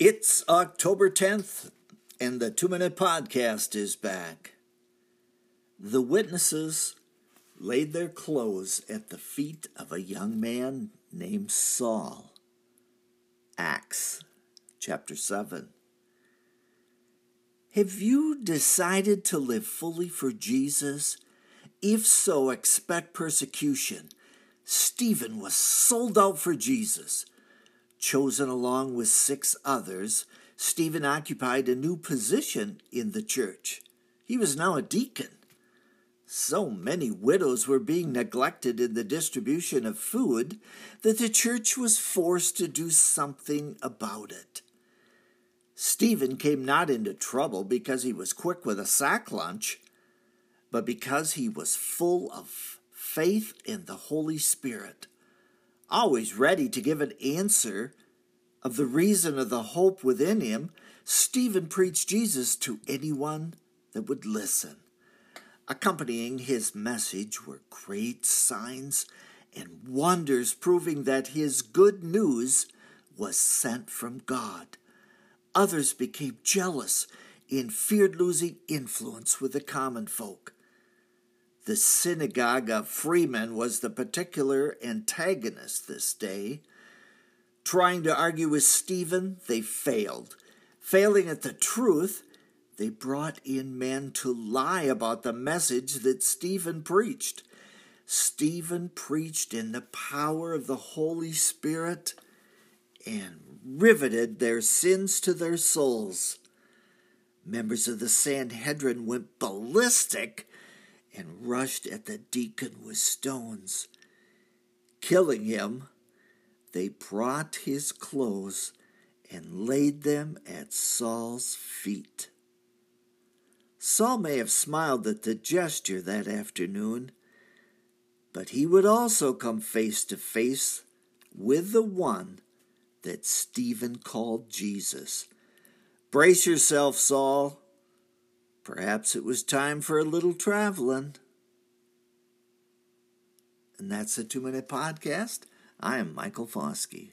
It's October 10th, and the Two Minute Podcast is back. The witnesses laid their clothes at the feet of a young man named Saul. Acts chapter 7. Have you decided to live fully for Jesus? If so, expect persecution. Stephen was sold out for Jesus. Chosen along with six others, Stephen occupied a new position in the church. He was now a deacon. So many widows were being neglected in the distribution of food that the church was forced to do something about it. Stephen came not into trouble because he was quick with a sack lunch, but because he was full of faith in the Holy Spirit always ready to give an answer of the reason of the hope within him, Stephen preached Jesus to anyone that would listen. Accompanying his message were great signs and wonders proving that his good news was sent from God. Others became jealous and feared losing influence with the common folk. The synagogue of freemen was the particular antagonist this day. Trying to argue with Stephen, they failed. Failing at the truth, they brought in men to lie about the message that Stephen preached. Stephen preached in the power of the Holy Spirit and riveted their sins to their souls. Members of the Sanhedrin went ballistic and rushed at the deacon with stones. Killing him, they brought his clothes and laid them at Saul's feet. Saul may have smiled at the gesture that afternoon, but he would also come face to face with the one that Stephen called Jesus. Brace yourself, Saul. Perhaps it was time for a little traveling. And that's a two minute podcast. I am Michael Foskey.